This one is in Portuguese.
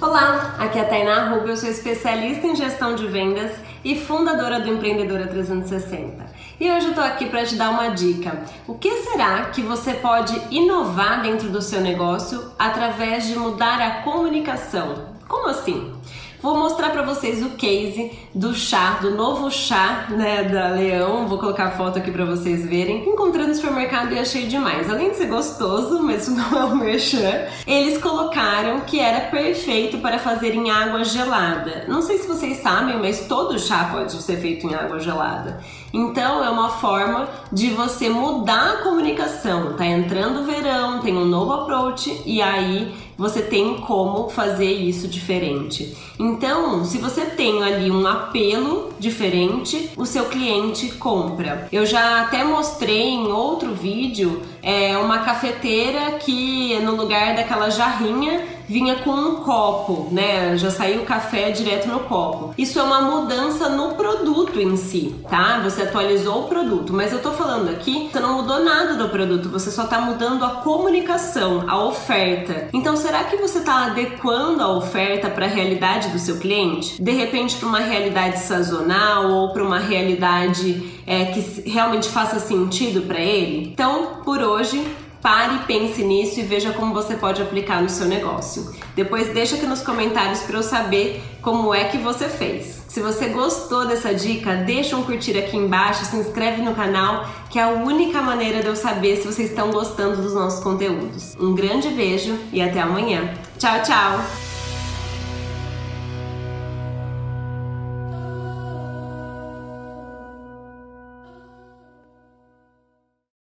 Olá, aqui é a Tainá Rubio, eu sou especialista em gestão de vendas e fundadora do Empreendedora 360. E hoje eu tô aqui para te dar uma dica. O que será que você pode inovar dentro do seu negócio através de mudar a comunicação? Como assim? Vou mostrar para vocês o case do chá, do novo chá, né, da Leão. Vou colocar a foto aqui para vocês verem. Encontrei no supermercado e achei demais. Além de ser gostoso, mas não é um merchan, eles colocaram que era perfeito para fazer em água gelada. Não sei se vocês sabem, mas todo chá pode ser feito em água gelada. Então é uma forma de você mudar a comunicação. Tá entrando o verão, tem um novo approach e aí você tem como fazer isso diferente. Então, se você tem ali um apelo diferente, o seu cliente compra. Eu já até mostrei em outro vídeo é, uma cafeteira que no lugar daquela jarrinha vinha com um copo, né? Já saiu o café direto no copo. Isso é uma mudança no produto em si, tá? Você atualizou o produto, mas eu tô falando aqui, você não mudou nada do produto, você só tá mudando a comunicação, a oferta. Então, será que você tá adequando a oferta para a realidade do seu cliente? De repente, para uma realidade sazonal ou para uma realidade é, que realmente faça sentido para ele? Então, por hoje, Pare, pense nisso e veja como você pode aplicar no seu negócio. Depois deixa aqui nos comentários para eu saber como é que você fez. Se você gostou dessa dica, deixa um curtir aqui embaixo, se inscreve no canal, que é a única maneira de eu saber se vocês estão gostando dos nossos conteúdos. Um grande beijo e até amanhã. Tchau, tchau!